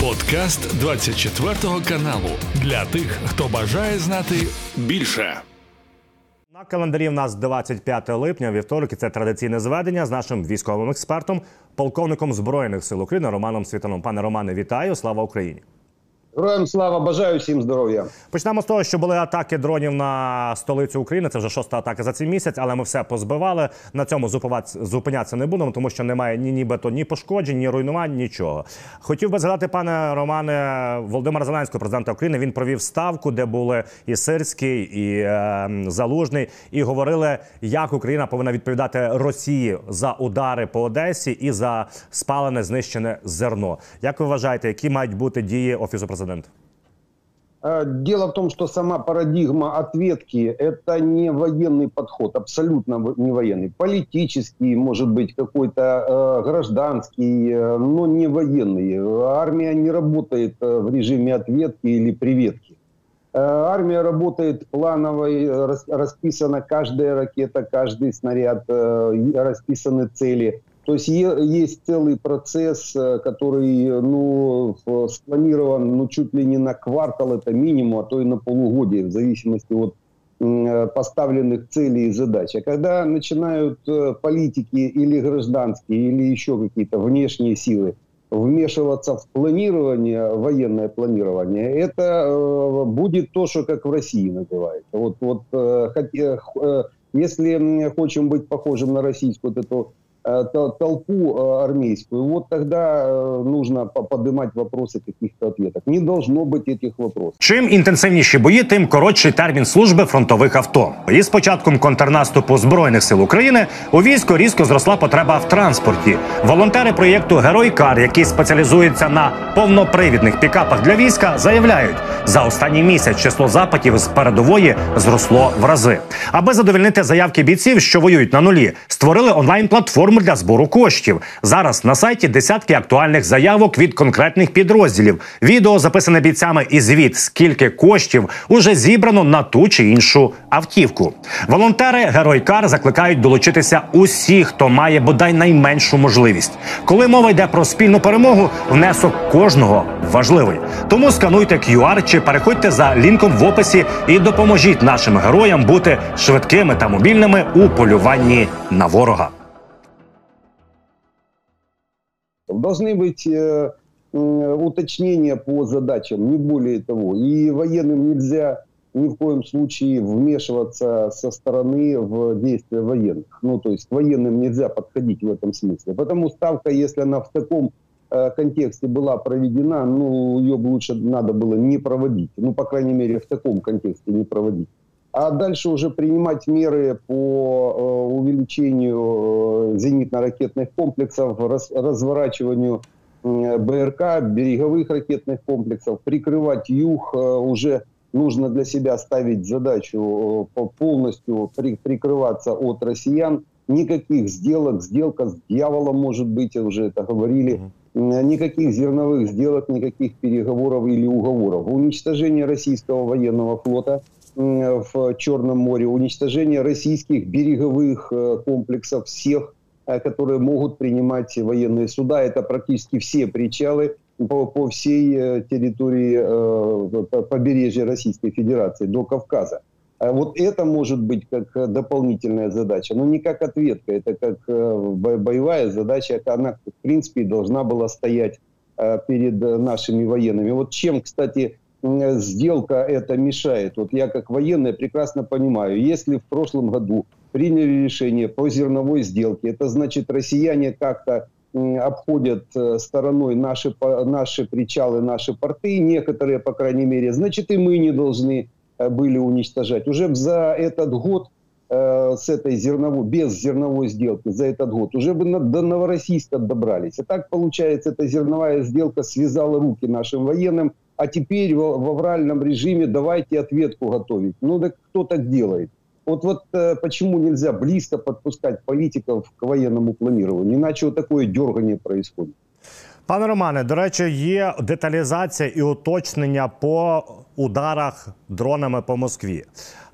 Подкаст 24 каналу для тих, хто бажає знати більше. На календарі в нас 25 липня, вівторок, і це традиційне зведення з нашим військовим експертом, полковником збройних сил України Романом Світаном. Пане Романе, вітаю! Слава Україні! Героям слава бажаю всім здоров'я. Почнемо з того, що були атаки дронів на столицю України. Це вже шоста атака за цей місяць, але ми все позбивали. На цьому зупинятися не будемо, тому що немає ні нібито ні пошкоджень, ні руйнувань, нічого. Хотів би згадати, пане Романе Володимира Зеленського, президента України. Він провів ставку, де були і Сирський, і е, Залужний, і говорили, як Україна повинна відповідати Росії за удари по Одесі і за спалене знищене зерно. Як ви вважаєте, які мають бути дії офісу президента? Президент? Дело в том, что сама парадигма ответки – это не военный подход, абсолютно не военный. Политический, может быть, какой-то э, гражданский, э, но не военный. Армия не работает э, в режиме ответки или приветки. Э, армия работает плановой, рас, расписана каждая ракета, каждый снаряд, э, расписаны цели – то есть есть целый процесс, э, который ну, спланирован ну, чуть ли не на квартал, это минимум, а то и на полугодие, в зависимости от э, поставленных целей и задач. А когда начинают э, политики или гражданские, или еще какие-то внешние силы вмешиваться в планирование, военное планирование, это будет то, что как в России называется. Вот, вот если хотим быть похожим на российскую вот эту толпу э, армейскую, вот тогда э, нужно поднимать вопросы каких-то ответов. Не должно быть этих вопросов. Чим інтенсивніші бої, тим коротший термін служби фронтових авто. І з початком контрнаступу збройних сил України у війську різко зросла потреба в транспорті. Волонтери проєкту Герой Кар, які спеціалізуються на повнопривідних пікапах для війська, заявляють, за останній місяць число запитів з передової зросло в рази. Аби задовольнити заявки бійців, що воюють на нулі, створили онлайн платформу платформ для збору коштів. Зараз на сайті десятки актуальних заявок від конкретних підрозділів. Відео записане бійцями і звіт, скільки коштів уже зібрано на ту чи іншу автівку. Волонтери Геройкар закликають долучитися усі, хто має бодай найменшу можливість. Коли мова йде про спільну перемогу, внесок кожного важливий. Тому скануйте QR чи переходьте за лінком в описі і допоможіть нашим героям бути швидкими та мобільними у полюванні на ворога. Должны быть э, уточнения по задачам, не более того. И военным нельзя ни в коем случае вмешиваться со стороны в действия военных. Ну, то есть военным нельзя подходить в этом смысле. Потому ставка, если она в таком э, контексте была проведена, ну, ее бы лучше надо было не проводить. Ну, по крайней мере, в таком контексте не проводить а дальше уже принимать меры по э, увеличению э, зенитно-ракетных комплексов, разворачиванию БРК, береговых ракетных комплексов, прикрывать юг, э, уже нужно для себя ставить задачу полностью прикрываться от россиян. Никаких сделок, сделка с дьяволом может быть, уже это говорили, никаких зерновых сделок, никаких переговоров или уговоров. Уничтожение российского военного флота – в Черном море, уничтожение российских береговых э, комплексов всех, э, которые могут принимать военные суда. Это практически все причалы по, по всей э, территории побережья Российской Федерации до Кавказа. Вот это может быть как дополнительная задача, но не как ответка, это как боевая задача, она в принципе должна была стоять перед нашими военными. Вот чем, кстати, сделка это мешает. Вот я как военный прекрасно понимаю, если в прошлом году приняли решение по зерновой сделке, это значит россияне как-то обходят э, стороной наши, наши причалы, наши порты, некоторые, по крайней мере, значит и мы не должны э, были уничтожать. Уже за этот год э, с этой зерновой, без зерновой сделки за этот год, уже бы до Новороссийска добрались. И так получается, эта зерновая сделка связала руки нашим военным, а теперь в, в авральном режиме давайте ответку готовить. Ну так кто так делает? Вот, вот э, почему нельзя близко подпускать политиков к военному планированию, иначе вот такое дергание происходит. Пане Романе, до речі, є деталізація і уточнення по ударах дронами по Москві.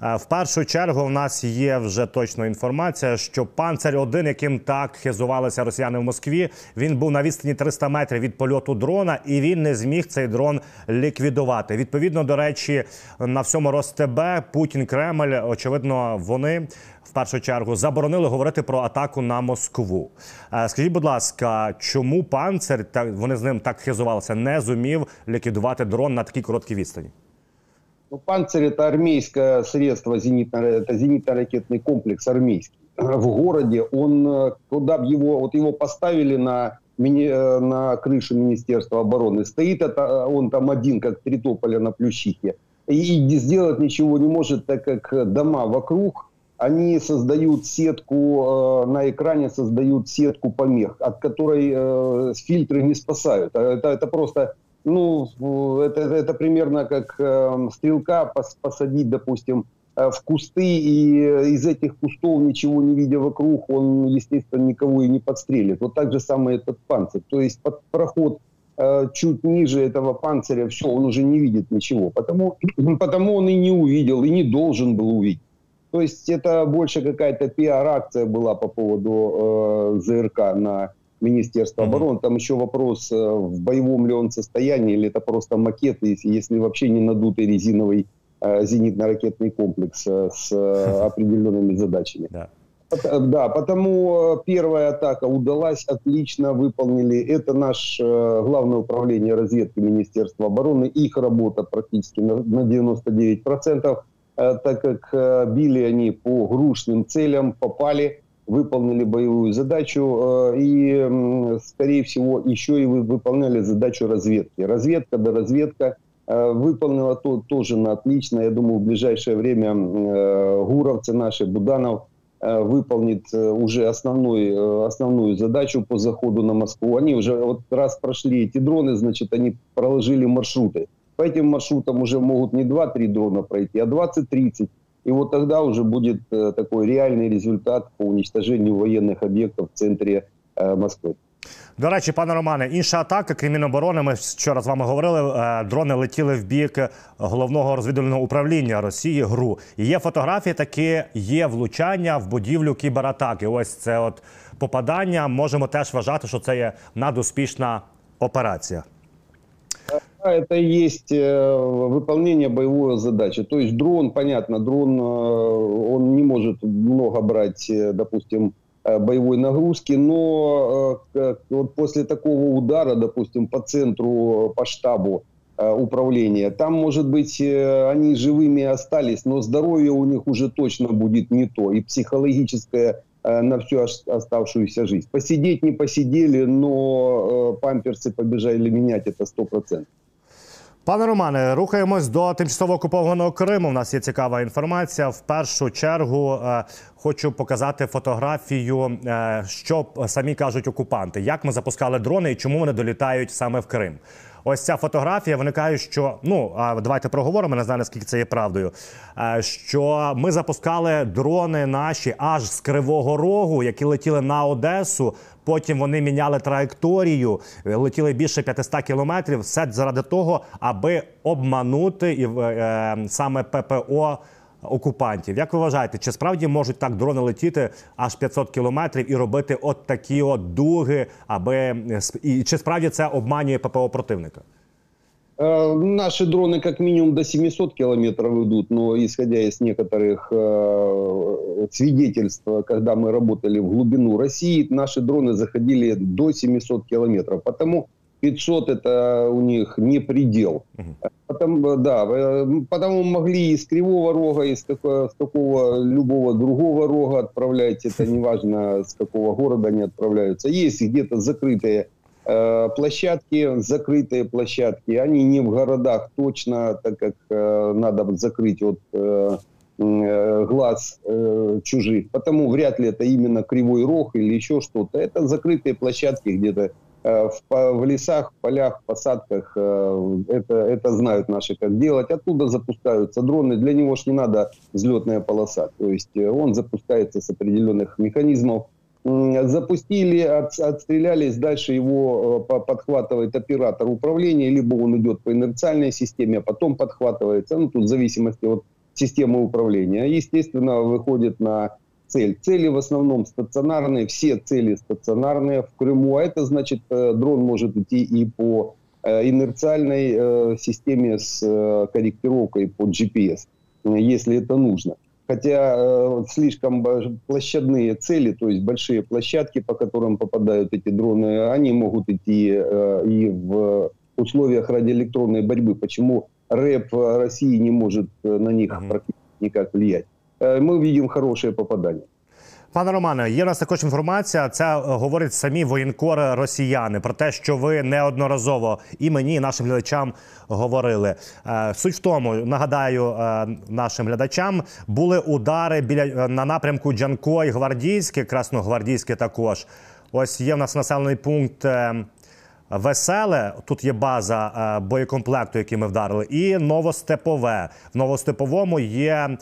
Е, в першу чергу в нас є вже точно інформація, що панцир 1 яким так хизувалися росіяни в Москві, він був на відстані 300 метрів від польоту дрона, і він не зміг цей дрон ліквідувати. Відповідно до речі, на всьому Ростебе Путін Кремль, очевидно, вони в першу чергу заборонили говорити про атаку на Москву. Е, скажіть, будь ласка, чому панцир так вони з ним так хизувалися, не зумів ліквідувати дрон на такій короткій відстані? Ну, «Панцирь» — это армейское средство, зенитно, это зенитно-ракетный комплекс армейский. В городе он, э, куда бы его, вот его поставили на, э, на крышу Министерства обороны, стоит это, э, он там один, как три тополя на плющике, и сделать ничего не может, так как дома вокруг, они создают сетку, на экране создают сетку помех, от которой фильтры не спасают. Это, это просто ну, это, это примерно как э, стрелка пос, посадить, допустим, э, в кусты, и из этих кустов, ничего не видя вокруг, он, естественно, никого и не подстрелит. Вот так же самое этот панцирь. То есть под проход э, чуть ниже этого панциря, все, он уже не видит ничего. Потому, потому он и не увидел, и не должен был увидеть. То есть это больше какая-то пиар-акция была по поводу э, ЗРК на Министерства mm-hmm. обороны. Там еще вопрос, э, в боевом ли он состоянии, или это просто макет, если вообще не надутый резиновый э, зенитно-ракетный комплекс э, с определенными задачами. Да. Да, потому первая атака удалась, отлично выполнили. Это наш главное управление разведки Министерства обороны. Их работа практически на 99%, так как били они по грушным целям, попали выполнили боевую задачу э, и, скорее всего, еще и вы выполняли задачу разведки. Разведка да разведка э, выполнила то, тоже на отлично. Я думаю, в ближайшее время э, гуровцы наши, Буданов, выполнит уже основной, основную задачу по заходу на Москву. Они уже вот раз прошли эти дроны, значит, они проложили маршруты. По этим маршрутам уже могут не 2-3 дрона пройти, а 20-30. И вот тогда уже будет э, такой реальный результат по уничтожению военных объектов в центрі э, Москви. До речі, пане Романе, інша атака, крім Міноборони, ми вчора з вами говорили. Е, дрони летіли в бік головного розвідувального управління Росії. ГРУ І є фотографії, такі є влучання в будівлю кібератаки. Ось це от попадання. Можемо теж вважати, що це є надуспішна операція. Это и есть э, выполнение боевой задачи. То есть дрон, понятно, дрон, э, он не может много брать, э, допустим, боевой нагрузки, но вот после такого удара, допустим, по центру, по штабу управления, там, может быть, они живыми остались, но здоровье у них уже точно будет не то, и психологическое на всю оставшуюся жизнь. Посидеть не посидели, но памперсы побежали менять, это сто процентов. Пане Романе, рухаємось до тимчасово окупованого Криму. У нас є цікава інформація. В першу чергу е, хочу показати фотографію, е, що самі кажуть окупанти, як ми запускали дрони і чому вони долітають саме в Крим. Ось ця фотографія виникає, що ну давайте проговоримо. Не знаю, наскільки це є правдою. Е, що ми запускали дрони наші аж з Кривого Рогу, які летіли на Одесу. Потім вони міняли траєкторію, летіли більше 500 кілометрів. Все заради того, аби обманути і е, саме ППО окупантів. Як ви вважаєте, чи справді можуть так дрони летіти аж 500 кілометрів і робити от такі от дуги, аби і чи справді це обманює ППО противника? Э, наши дроны как минимум до 700 километров идут, но исходя из некоторых э, свидетельств, когда мы работали в глубину России, наши дроны заходили до 700 километров. Потому 500 это у них не предел. Угу. Потому, да, э, потому могли из Кривого Рога, из какого, с какого любого другого рога отправлять, это неважно с какого города они отправляются. Есть где-то закрытые э, площадки, закрытые площадки, они не в городах точно, так как э, надо закрыть от э, э, глаз э, чужих. Потому вряд ли это именно Кривой Рог или еще что-то. Это закрытые площадки где-то Э, в, в лесах, полях, посадках. Э, это, это знают наши, как делать. Оттуда запускаются дроны. Для него ж не надо взлетная полоса. То есть э, он запускается с определенных механизмов. Запустили, от, отстрелялись, дальше его подхватывает оператор управления, либо он идет по инерциальной системе, а потом подхватывается. Ну, тут в зависимости от системы управления. Естественно, выходит на цель. Цели в основном стационарные, все цели стационарные в Крыму. А это значит, э, дрон может идти и по э, инерциальной э, системе с корректировкой под GPS, если это нужно. Хотя слишком площадные цели, то есть большие площадки, по которым попадают эти дроны, они могут идти и в условиях радиоэлектронной борьбы. Почему рэп России не может на них практически никак влиять? Е, ми видимо хороше попадання. Пане Романе, є у нас також інформація. Це е, говорять самі воєнкори росіяни про те, що ви неодноразово і мені, і нашим глядачам говорили. Е, суть в тому, нагадаю нашим глядачам, були удари біля на напрямку Джанкой, Гвардійське, Красногвардійське також. Ось є в нас населений пункт. Веселе, тут є база боєкомплекту, який ми вдарили, і новостепове. В новостеповому є Е,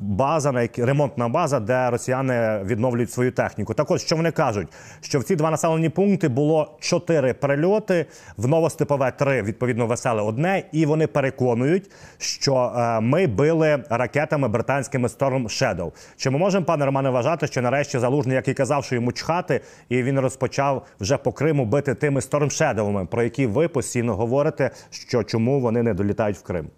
база, на ремонтна база, де росіяни відновлюють свою техніку. Так ось, що вони кажуть, що в ці два населені пункти було чотири прильоти, в Новостепове три, відповідно, веселе одне, і вони переконують, що е, ми били ракетами британськими Storm Shadow. Чи ми можемо, пане Романе, вважати, що нарешті залужний, як і казав, що йому чхати, і він розпочав вже по Криму бити тими Storm Shadow, про які ви постійно говорите, що чому вони не долітають в Крим?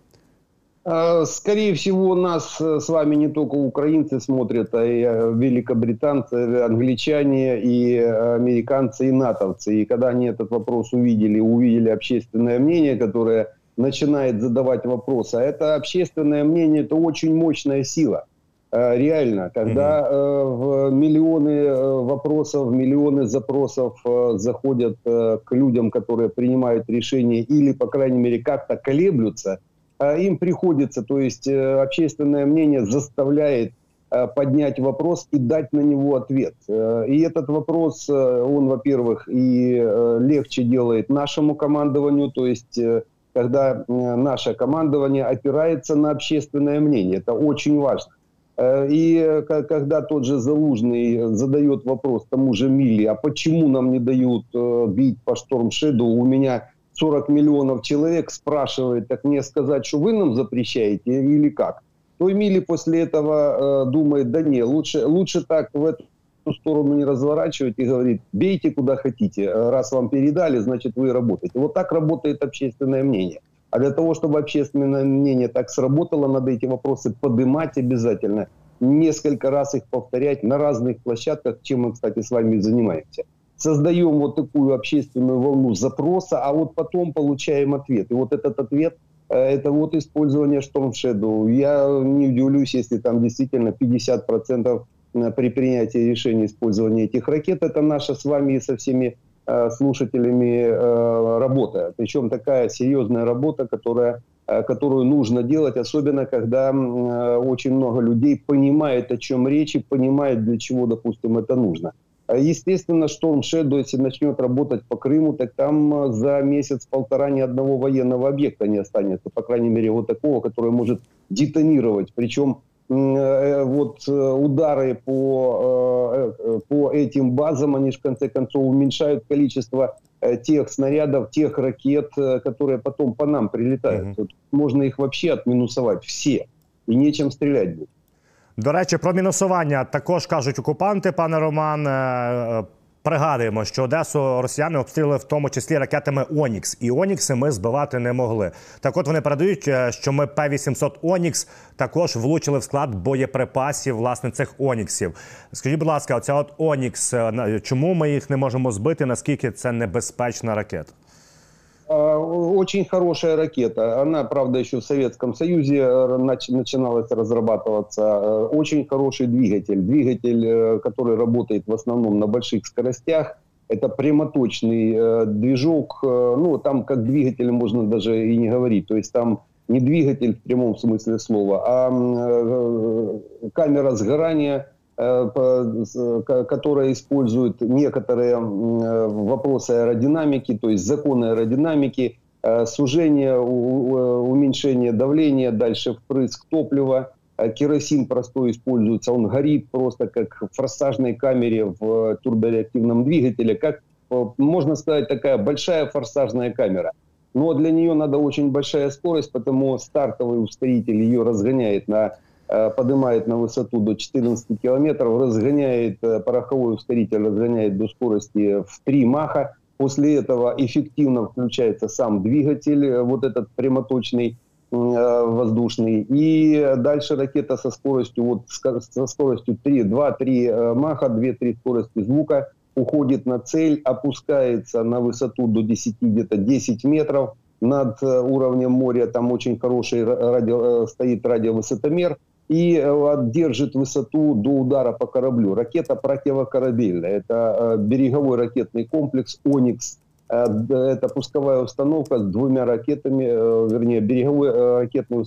А, скорее всего, нас э, с вами не только украинцы смотрят, а и э, великобританцы, англичане, и американцы, и натовцы. И когда они этот вопрос увидели, увидели общественное мнение, которое начинает задавать вопросы, а это общественное мнение – это очень мощная сила. Э, реально, когда mm-hmm. в миллионы вопросов, миллионы запросов заходят к людям, которые принимают решения или, по крайней мере, как-то колеблются – им приходится, то есть э, общественное мнение заставляет э, поднять вопрос и дать на него ответ. Э, и этот вопрос, он, во-первых, и легче делает нашему командованию, то есть когда наше командование опирается на общественное мнение. Это очень важно. И когда тот же Залужный задает вопрос тому же Милли, а почему нам не дают бить по Штормшеду, у меня 40 миллионов человек спрашивает, так мне сказать, что вы нам запрещаете или как? То Эмили после этого э, думает, да не, лучше, лучше так в эту сторону не разворачивать и говорит, бейте куда хотите, раз вам передали, значит вы работаете. Вот так работает общественное мнение. А для того, чтобы общественное мнение так сработало, надо эти вопросы поднимать обязательно, несколько раз их повторять на разных площадках, чем мы, кстати, с вами занимаемся создаем вот такую общественную волну запроса, а вот потом получаем ответ. И вот этот ответ э, это вот использование Storm Shadow. Я не удивлюсь, если там действительно 50% э, при принятии решения использования этих ракет, это наша с вами и со всеми э, слушателями работа. Причем такая серьезная работа, которая, которую нужно делать, особенно когда очень много людей понимает, о чем речь, и понимает, для чего, допустим, это нужно. Естественно, Storm Shadow, если начнет работать по Крыму, так там э, за месяц-полтора ни одного военного объекта не останется. По крайней мере, вот такого, который может детонировать. Причем э, вот э, удары по, по этим базам, они же в конце концов уменьшают количество тех снарядов, тех ракет, которые потом по нам прилетают. Mm-hmm. Можно их вообще отминусовать, все. И нечем стрелять будет. До речі, про мінусування також кажуть окупанти, пане Роман. Е, е, пригадуємо, що Одесу росіяни обстріли в тому числі ракетами Онікс, і Онікси ми збивати не могли. Так, от вони передають, е, що ми П-800 Онікс також влучили в склад боєприпасів власне цих Оніксів. Скажіть, будь ласка, оця от Онікс, чому ми їх не можемо збити? Наскільки це небезпечна ракета? А, очень хорошая ракета. Она, правда, еще в Советском Союзе э, начиналась разрабатываться. Э, очень хороший двигатель. Двигатель, э, который работает в основном на больших скоростях. Это прямоточный движок. Ну, там как двигатель можно даже и не говорить. То есть там не двигатель в прямом смысле слова, а камера сгорания – которая использует некоторые вопросы аэродинамики, то есть законы аэродинамики, э, сужение, уменьшение давления, дальше впрыск топлива, э, керосин простой используется, он горит просто как в форсажной камере в турбореактивном двигателе, как, можно сказать, такая большая форсажная камера. но для нее надо очень большая скорость, потому стартовый ускоритель ее разгоняет на э, поднимает на высоту до 14 километров, разгоняет, э, пороховой ускоритель разгоняет до скорости в 3 маха. После этого эффективно включается сам двигатель, э, вот этот прямоточный, воздушный. И дальше ракета со скоростью, вот, со скоростью 3, 2-3 маха, 2-3 скорости звука уходит на цель, опускается на высоту до 10, где-то 10 метров над э, уровнем моря, там очень хороший радио, э, стоит радиовысотомер, и э, держит высоту до удара по кораблю. Ракета противокорабельная. Это береговой ракетный комплекс «Оникс». Это пусковая установка с двумя ракетами, вернее, береговой ракетный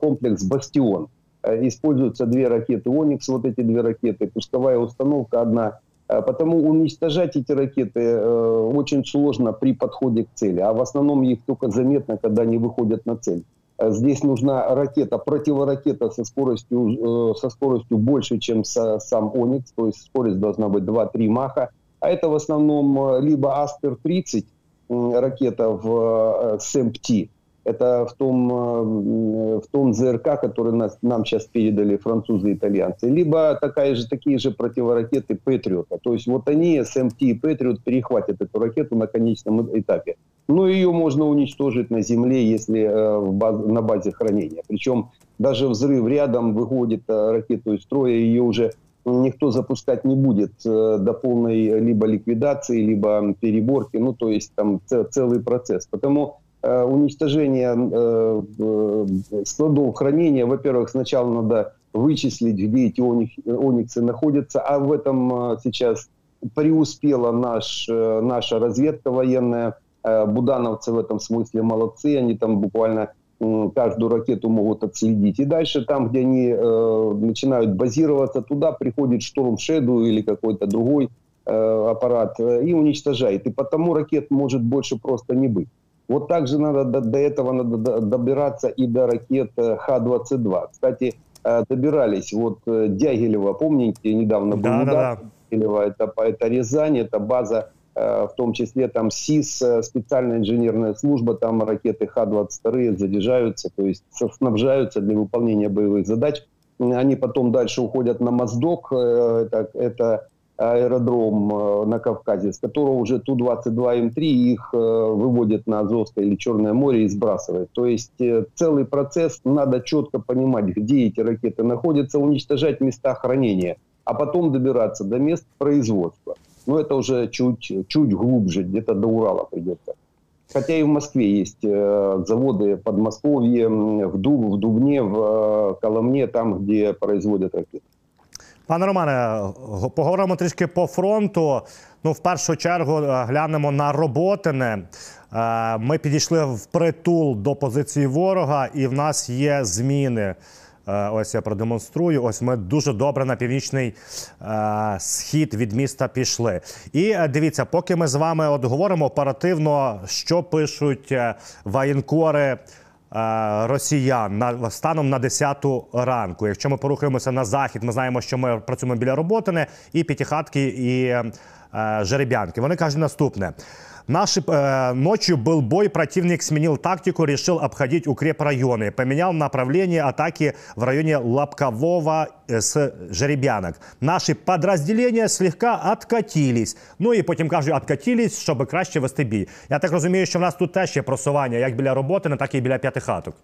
комплекс «Бастион». Используются две ракеты «Оникс», вот эти две ракеты. Пусковая установка одна Э, потому уничтожать эти ракеты э, очень сложно при подходе к цели. А в основном их только заметно, когда они выходят на цель. Э, здесь нужна ракета, противоракета со скоростью, со скоростью больше, чем сам Оникс. То есть скорость должна быть 2-3 маха. А это в основном либо Астер-30, ракета в СМПТ, это в том, э, в том ЗРК, который нас, нам сейчас передали французы и итальянцы, либо такая же, такие же противоракеты Патриота. То есть вот они, СМТ и Патриот, перехватят эту ракету на конечном этапе. Но ее можно уничтожить на земле, если э, баз, на базе хранения. Причем даже взрыв рядом выходит э, ракету из строя, ее уже никто запускать не будет до полной либо ликвидации, либо переборки. Ну, то есть там целый процесс. Потому Э, уничтожение э, э, складов хранения, во-первых, сначала надо вычислить, где эти ониксы находятся, а в этом сейчас преуспела наш, наша разведка военная. Будановцы в этом смысле молодцы, они там буквально каждую ракету могут отследить. И дальше там, где они начинают базироваться, туда приходит Шторм Шеду или какой-то другой аппарат и уничтожает. И потому ракет может больше просто не быть. Вот также надо до, до этого надо добираться и до ракет э, Х-22. Кстати, э, добирались. Вот э, Дягилева, помните, недавно был да, удар. Да, да. Дягилева, это, это Рязань, это база, в том числе там СИС, специальная инженерная служба, там ракеты Х-22 задержаются, то есть снабжаются для выполнения боевых задач. Они потом дальше уходят на Моздок, это, это аэродром э, на Кавказе, с которого уже Ту-22М3 их э, выводят на Азовское или Черное море и сбрасывают. То есть э, целый процесс, надо четко понимать, где эти ракеты находятся, уничтожать места хранения, а потом добираться до мест производства. Но это уже чуть, чуть глубже, где-то до Урала придется. Хотя и в Москве есть заводы Подмосковье, в, Дуб, в Дубне, в Коломне, там, где производят ракеты. Пане Романе, поговоримо трішки по фронту. Ну, в першу чергу е, глянемо на роботине. Е, ми підійшли в притул до позиції ворога, і в нас є зміни. Е, ось я продемонструю. Ось ми дуже добре на північний схід від міста пішли. І дивіться, поки ми з вами от говоримо оперативно, що пишуть воєнкори росіян на станом на 10 ранку. Якщо ми порухаємося на захід, ми знаємо, що ми працюємо біля роботини і п'ятихатки, і е, жереб'янки. Вони кажуть наступне. Наши, э, ночью был бой, противник сменил тактику, решил обходить укрепрайоны, поменял направление атаки в районе Лобкового э, с Жеребянок. Наши подразделения слегка откатились. Ну і потім кажуть, откатились, щоб краще вести бій. Я так розумію, що в нас тут теж є просування як біля роботи, так і біля п'ятихаток.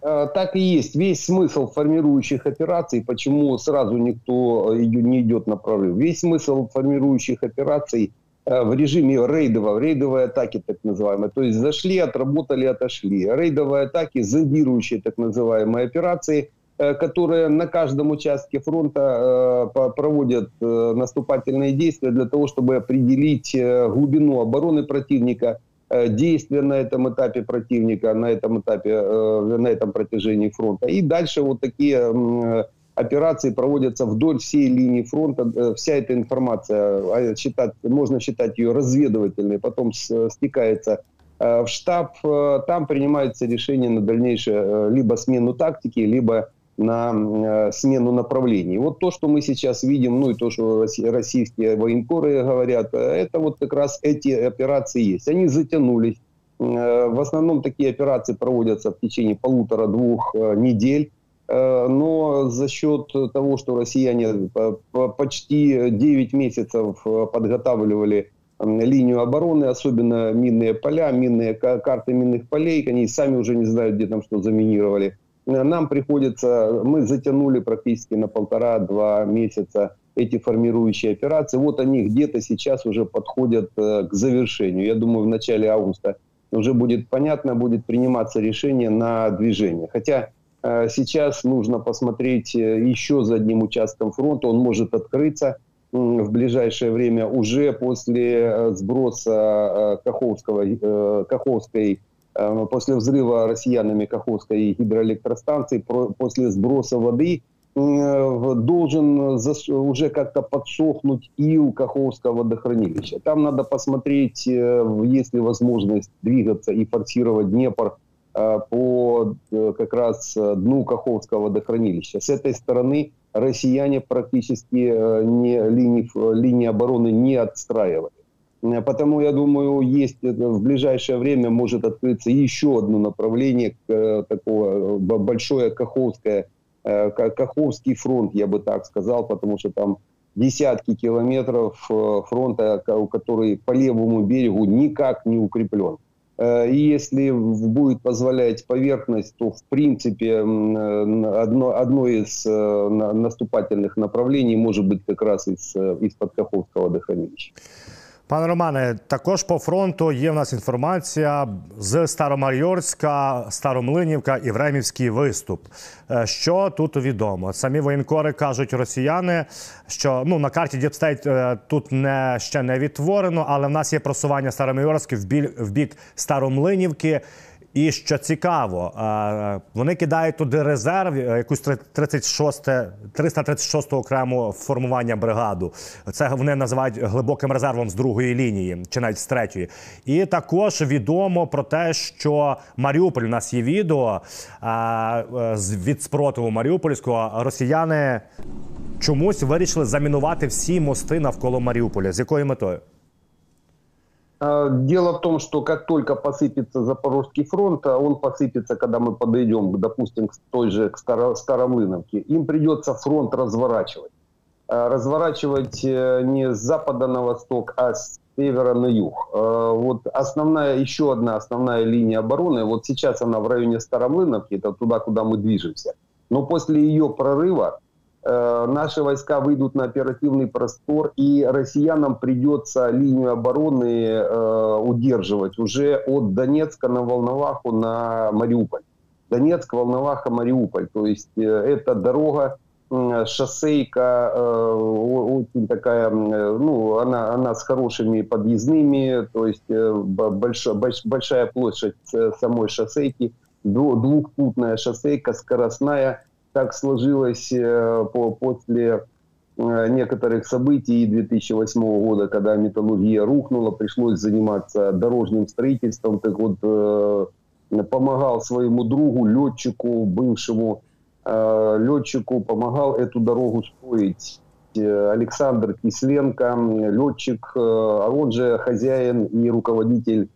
Э, так и есть. Весь смысл формирующих операций, почему сразу никто не идет на прорыв. Весь смысл формирующих операций – Э, в режиме рейдовой, рейдовой атаки так называемой. То есть зашли, отработали, отошли. Рейдовые атаки, зондирующие так называемые операции, э, которые на каждом участке фронта э, проводят наступательные действия для того, чтобы определить глубину обороны противника, действия на этом этапе противника, на этом этапе, на этом протяжении фронта. И дальше вот такие операции проводятся вдоль всей линии фронта. Э, вся эта информация, а, считать, можно считать ее разведывательной, потом стекается э, в штаб. Э, там принимается решение на дальнейшее либо смену тактики, либо на смену направлений. Вот то, что мы сейчас видим, ну и то, что российские военкоры говорят, это вот как раз эти операции есть. Они затянулись В основном такие операции проводятся в течение полутора-двух недель. Но за счет того, что россияне почти 9 месяцев подготавливали линию обороны, особенно минные поля, минные карты минных полей, они сами уже не знают, где там что заминировали. Нам приходится, мы затянули практически на полтора-два месяца эти формирующие операции. Вот они где-то сейчас уже подходят э, к завершению. Я думаю, в начале августа уже будет понятно, будет приниматься решение на движение. Хотя э, сейчас нужно посмотреть э, еще за одним участком фронта, он может открыться в ближайшее время уже после сброса Каховского, Каховской после взрыва россиянами Каховской гидроэлектростанции, после сброса воды Э, должен уже как-то подсохнуть ил Каховского водохранилища. Там надо посмотреть, э, есть ли возможность двигаться и форсировать Днепр э, по как раз дну Каховского водохранилища. С этой стороны россияне практически не, линии, линии обороны не отстраивали. Потому, я думаю, есть в ближайшее время может открыться еще одно направление, такого большое Каховское Э, Каховский фронт, я бы так сказал, потому что там десятки километров э, фронта, который по левому берегу никак не укреплен. Э, и если будет позволять поверхность, то в принципе одно, одно из наступательных направлений может быть как раз из, из-под Каховского водохранилища. Пане Романе, також по фронту є в нас інформація з Старомайорська, Старомлинівка і Времівський виступ. Е, що тут відомо? Самі воєнкори кажуть росіяни, що ну на карті DeepState тут не ще не відтворено, але в нас є просування Старомайорське в, біль, в бік Старомлинівки. І що цікаво, вони кидають туди резерв, е, якусь 36, 336 окрему формування бригаду. Це вони називають глибоким резервом з другої лінії, чи навіть з третьої. І також відомо про те, що Маріуполь у нас є відео е, від спротиву Маріупольського. Росіяни чомусь вирішили замінувати всі мости навколо Маріуполя. З якою метою? А, дело в том, что как только посыпется Запорожский фронт, а он посыпется, когда мы подойдем, допустим, к той же к Старо Старомлыновке, им придется фронт разворачивать. А, разворачивать э, не с запада на восток, а с севера на юг. Вот основная, еще одна основная линия обороны, вот сейчас она в районе Старомлыновки, это туда, куда мы движемся. Но после ее прорыва наши войска выйдут на оперативный простор, и россиянам придется линию обороны э, удерживать уже от Донецка на Волноваху на Мариуполь. Донецк, Волноваха, Мариуполь. То есть э, это дорога, э, шоссейка, э, очень такая, ну, она, она с хорошими подъездными, то есть э, большая, большая площадь самой шоссейки, двухпутная шоссейка, скоростная, так сложилось э, по, после э, некоторых событий 2008 года, когда металлургия рухнула, пришлось заниматься дорожным строительством. Так вот, э, помогал своему другу, летчику, бывшему летчику, помогал эту дорогу строить. Александр Кисленко, летчик, а он же хозяин и руководитель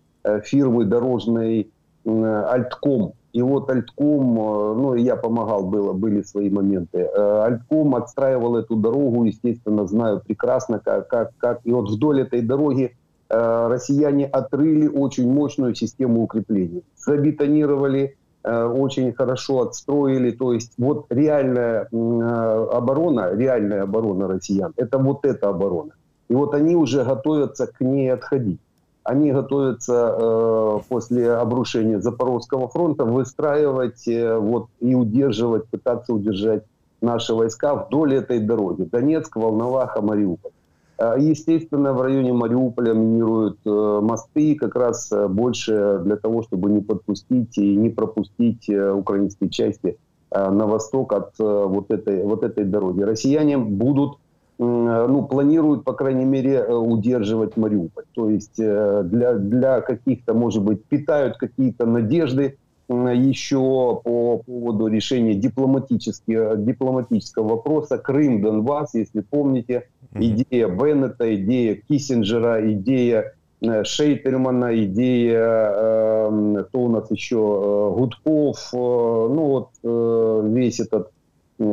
фирмы дорожной Альтком. И вот Альтком, э, ну, я помогал, было, были свои моменты. Э, Альтком отстраивал эту дорогу, естественно, знаю прекрасно, как, как, как. И вот вдоль этой дороги э, россияне отрыли очень мощную систему укреплений. Забетонировали, очень хорошо отстроили. То есть вот реальная оборона, реальная оборона россиян, это вот эта оборона. И вот они уже готовятся к ней отходить они готовятся э, после обрушения Запорожского фронта выстраивать э, вот, и удерживать, пытаться удержать наши войска вдоль этой дороги. Донецк, Волноваха, Мариуполь. Э, естественно, в районе Мариуполя минируют мосты как раз больше для того, чтобы не подпустить и не пропустить украинские части на восток от вот, этой, вот этой дороги. Россияне будут ну, планируют, по крайней мере, э, удерживать Мариуполь. То есть э, для, для каких-то, может быть, питают какие-то надежды еще по поводу решения дипломатического вопроса. Крым, Донбасс, если помните, идея Беннета, идея Киссинджера, идея Шейтермана, идея, кто у нас еще, Гудков, ну вот весь этот,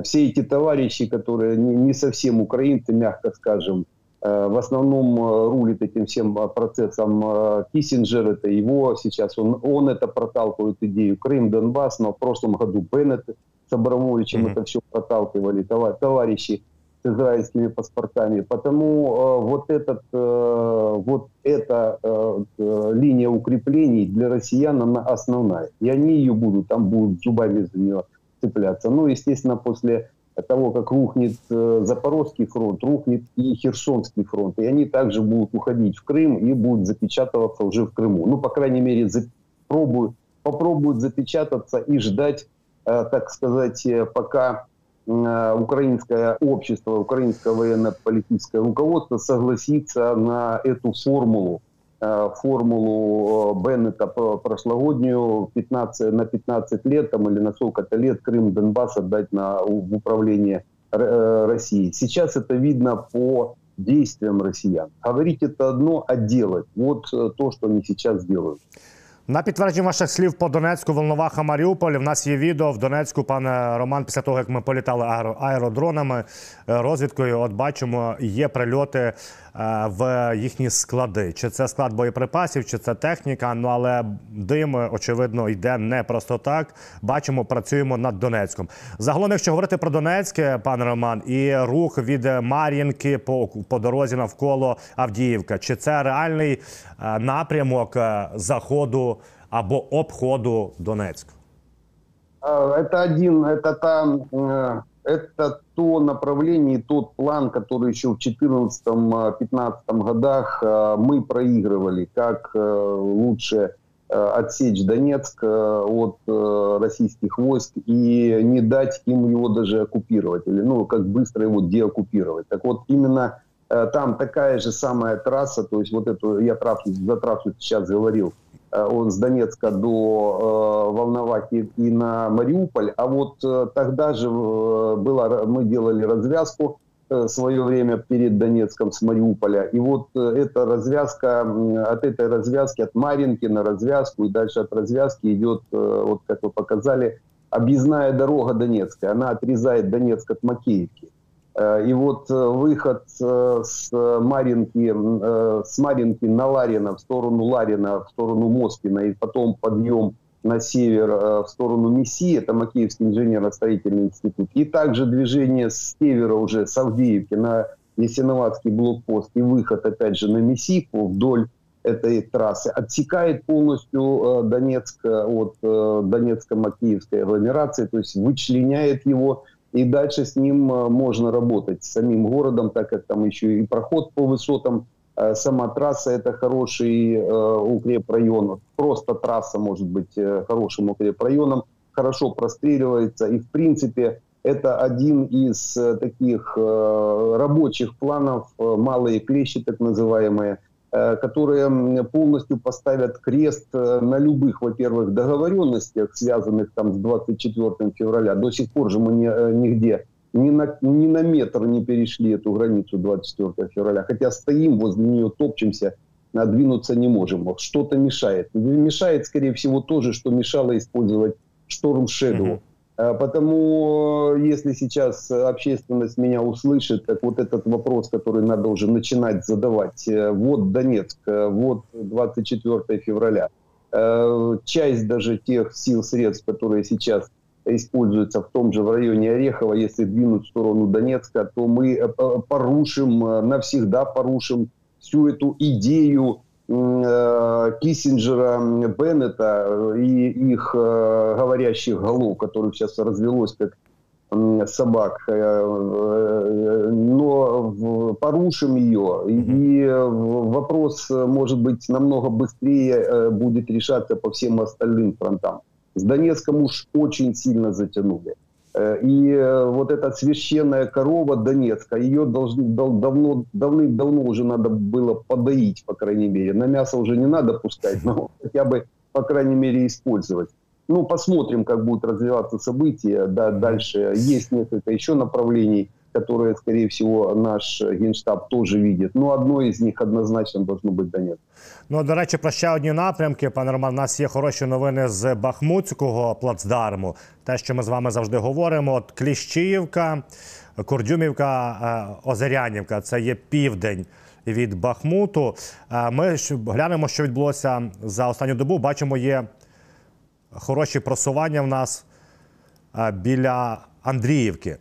все эти товарищи, которые не совсем украинцы, мягко скажем, в основном рулит этим всем процессом Киссинджер, это его сейчас, он, он это проталкивает идею Крым, Донбасс, но в прошлом году Беннет с Абрамовичем mm-hmm. это все проталкивали, товарищи с израильскими паспортами. Потому э, вот, этот, э, вот эта э, э, линия укреплений для россиян она основная. И они ее будут, там будут зубами за нее цепляться. Ну, естественно, после того, как рухнет э, Запорожский фронт, рухнет и Херсонский фронт. И они также будут уходить в Крым и будут запечатываться уже в Крыму. Ну, по крайней мере, за, пробуют, попробуют запечататься и ждать, э, так сказать, э, пока украинское общество, украинское военно-политическое руководство согласится на эту формулу, формулу э, Беннета прошлогоднюю 15, на 15 лет там, или на сколько-то лет Крым, Донбасс отдать на, в управление России. Сейчас это видно по действиям россиян. Говорить это одно, а делать вот то, что они сейчас делают. На підтвердження ваших слів по Донецьку, Волноваха, Маріуполь. В нас є відео в Донецьку, пане Роман. Після того як ми політали аеродронами е, розвідкою, от бачимо, є прильоти е, в їхні склади. Чи це склад боєприпасів, чи це техніка? Ну але дим очевидно йде не просто так. Бачимо, працюємо над Донецьком. Загалом, якщо говорити про Донецьке, пане Роман, і рух від Мар'їнки по по дорозі навколо Авдіївка, чи це реальний е, напрямок заходу? або обходу Донецька? Это один, это та, э, это то направление, тот план, который еще в 2014-2015 годах э, мы проигрывали, как э, лучше отсечь Донецк от российских войск и не дать им его даже оккупировать, или ну, как быстро его деоккупировать. Так вот, именно там такая же самая трасса, то есть вот эту, я трассу, за трассу сейчас говорил, Э, он с Донецка до э, Волновахи и на Мариуполь. А вот э, тогда же было, мы делали развязку в свое время перед Донецком с Мариуполя. И вот эта развязка, от этой развязки, от Маринки на развязку и дальше от развязки идет, вот как вы показали, объездная дорога Донецкая. Она отрезает Донецк от Макеевки. Э, и вот э, выход э, с Маринки, с Маринки на Ларина, в сторону Ларина, в сторону Москвина, и потом подъем на север в сторону Мессии, это Макеевский инженерно-строительный институт. И также движение с севера уже с Авдеевки на Ясиноватский блокпост и выход опять же на Мессику вдоль этой трассы отсекает полностью Донецк от Донецко-Макеевской агломерации, то есть вычленяет его и дальше с ним э, можно работать, с самим городом, так как там еще и проход по высотам, э, сама трасса это хороший э, укрепрайон, просто трасса может быть хорошим укрепрайоном, хорошо простреливается. И в принципе это один из таких рабочих планов, малые клещи так называемые, Э, которые полностью поставят крест э, на любых, во-первых, договоренностях, связанных там с 24 февраля. До сих пор же мы не, э, нигде ни на, ни на метр не перешли эту границу 24 февраля. Хотя стоим возле нее, топчемся, а не можем. Что-то мешает. Мешает, скорее всего, то же, что мешало использовать шторм Shadow. Mm-hmm. Э, потому э, если сейчас общественность меня услышит, так вот этот вопрос, который надо уже начинать задавать, э, вот Донецк, вот 24 февраля, часть даже тех сил, средств, которые сейчас используются в том же в районе Орехова, если двинуть в сторону Донецка, то мы порушим, навсегда порушим всю эту идею Киссинджера, Беннета э, и их э, говорящих голов, которых сейчас развелось как собак, но порушим ее, и вопрос, может быть, намного быстрее будет решаться по всем остальным фронтам. С Донецком уж очень сильно затянули. Э, и э, вот эта священная корова Донецка, ее должны, давно, давным-давно уже надо было подоить, по крайней мере. На мясо уже не надо пускать, но хотя бы, по крайней мере, использовать. Ну, посмотрим, как будут развиваться события. Да, дальше есть несколько еще направлений. Которые, скорее всего, наш генштаб тоже видит. Но одно из них однозначно должно быть Донецк. Ну, до речі, про ще одні напрямки. Пане Роман, у нас є хороші новини з Бахмутського плацдарму. Те, що ми з вами завжди говоримо: от Кліщіївка, Курдюмівка, е, Озерянівка це є південь від Бахмуту. Е, Ми глянемо, що відбулося за останню добу. Бачимо, є хороші просування в нас е, біля Андріївки.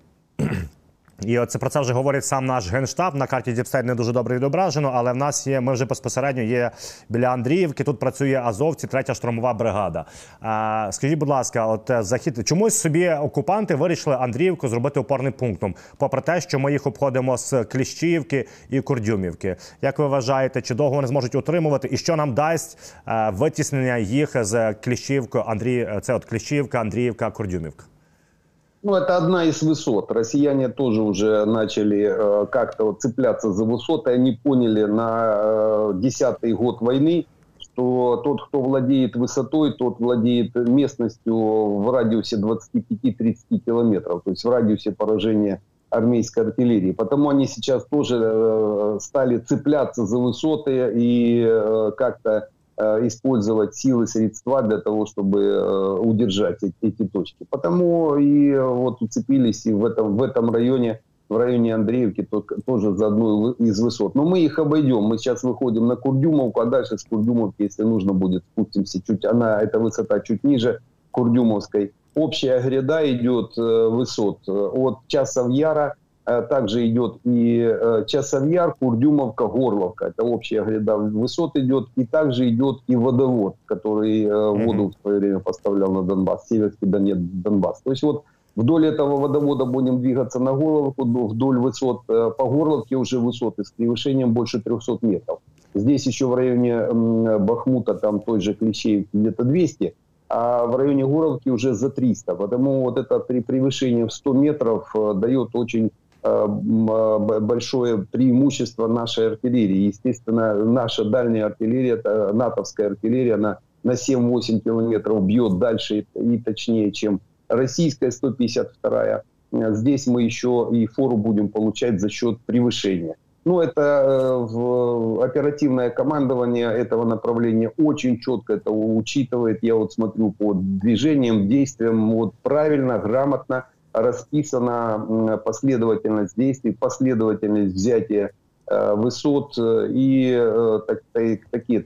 І це про це вже говорить сам наш генштаб. На карті DeepState не дуже добре відображено, але в нас є. Ми вже безпосередньо є біля Андріївки. Тут працює Азовці, третя штурмова бригада. А, скажіть, будь ласка, от е, захід чомусь собі окупанти вирішили Андріївку зробити опорним пунктом, попри те, що ми їх обходимо з Кліщіївки і Курдюмівки. Як ви вважаєте, чи довго вони зможуть утримувати, і що нам дасть а, витіснення їх з Кліщівкою Андрій? Це от Кліщівка, Андріївка, Курдюмівка? Ну, это одна из высот. Россияне тоже уже начали э, как-то вот цепляться за высоты. Они поняли на э, десятый год войны, что тот, кто владеет высотой, тот владеет местностью в радиусе 25-30 километров, то есть в радиусе поражения армейской артиллерии. Потому они сейчас тоже э, стали цепляться за высоты и э, как-то использовать силы, средства для того, чтобы э, удержать эти, эти точки. Потому и вот уцепились и в этом, в этом районе, в районе Андреевки то, тоже за одну из высот. Но мы их обойдем. Мы сейчас выходим на Курдюмовку, а дальше с Курдюмовки, если нужно будет, спустимся чуть, она, эта высота чуть ниже Курдюмовской. Общая гряда идет э, высот от Часов Яра Э, также идет и э, Часовьяр, Курдюмовка, Горловка. Это общая гряда высот идет. И также идет и водовод, который э, воду в свое время поставлял на Донбасс, Северский Донбасс. То есть вот вдоль этого водовода будем двигаться на Горловку, вдоль высот по Горловке уже высоты с превышением больше 300 метров. Здесь еще в районе Бахмута, там той же Клещеевки где-то 200, а в районе Горловки уже за 300. Потому вот это при превышении в 100 метров дает очень Э, э, большое преимущество нашей артиллерии. Естественно, наша дальняя артиллерия, это натовская артиллерия, она на 7-8 километров бьет дальше и точнее, чем российская 152-я. Здесь мы еще и фору будем получать за счет превышения. Ну, это э, оперативное командование этого направления очень четко это учитывает. Я вот смотрю по движениям, действиям, вот правильно, грамотно расписана последовательность действий, последовательность взятия э, высот э, и э, так, такие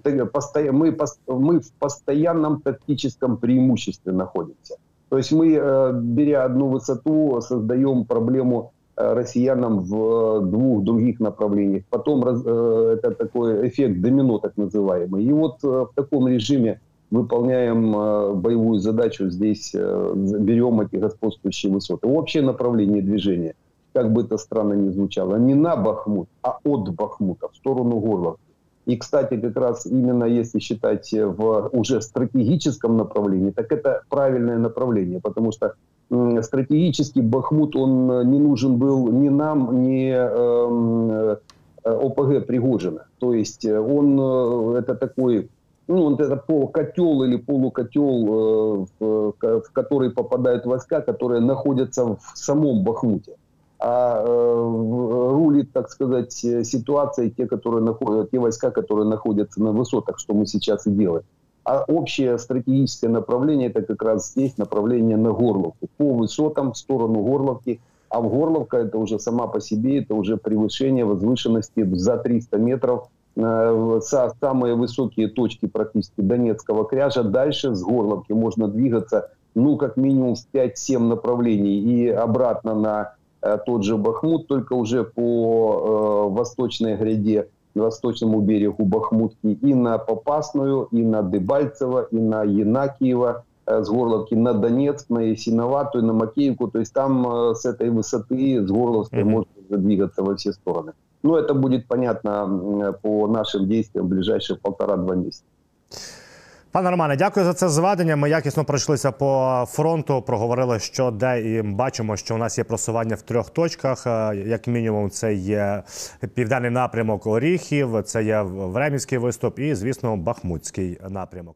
мы, мы в постоянном тактическом преимуществе находимся. То есть мы, беря одну высоту, создаем проблему россиянам в двух других направлениях. Потом это такой эффект домино, так называемый. И вот в таком режиме выполняем э, боевую задачу, здесь э, берем эти господствующие высоты. Общее направление движения, как бы это странно ни звучало, не на Бахмут, а от Бахмута, в сторону Горловки. И, кстати, как раз именно если считать в уже стратегическом направлении, так это правильное направление, потому что стратегический Бахмут, он не нужен был ни нам, ни э, ОПГ Пригожина. То есть он, это такой ну, вот это полукотел или полукотел, э, в который попадают войска, которые находятся в самом Бахмуте. А э, рулит, так сказать, ситуация те, которые находят, те войска, которые находятся на высотах, что мы сейчас и делаем. А общее стратегическое направление это как раз здесь направление на Горловку. По высотам в сторону Горловки. А в Горловка это уже сама по себе, это уже превышение возвышенности за 300 метров Э, самые высокие точки практически Донецкого кряжа. Дальше с Горловки можно двигаться, ну, как минимум в 5-7 направлений и обратно на э, тот же Бахмут, только уже по э, восточной гряде, восточному берегу Бахмутки, и на Попасную, и на Дебальцево, и на Янакиево, э, с Горловки на Донецк, на Ясиноватую, на Макеевку. То есть там э, с этой высоты, с Горловской, mm-hmm. можно двигаться во все стороны. Но это будет понятно по нашим действиям в ближайшие полтора-два месяца. Пане Романе, дякую за це зведення. Ми якісно пройшлися по фронту, проговорили, що де і бачимо, що у нас є просування в трьох точках. Е, як мінімум, це є південний напрямок Оріхів, це є Времівський виступ і, звісно, Бахмутський напрямок.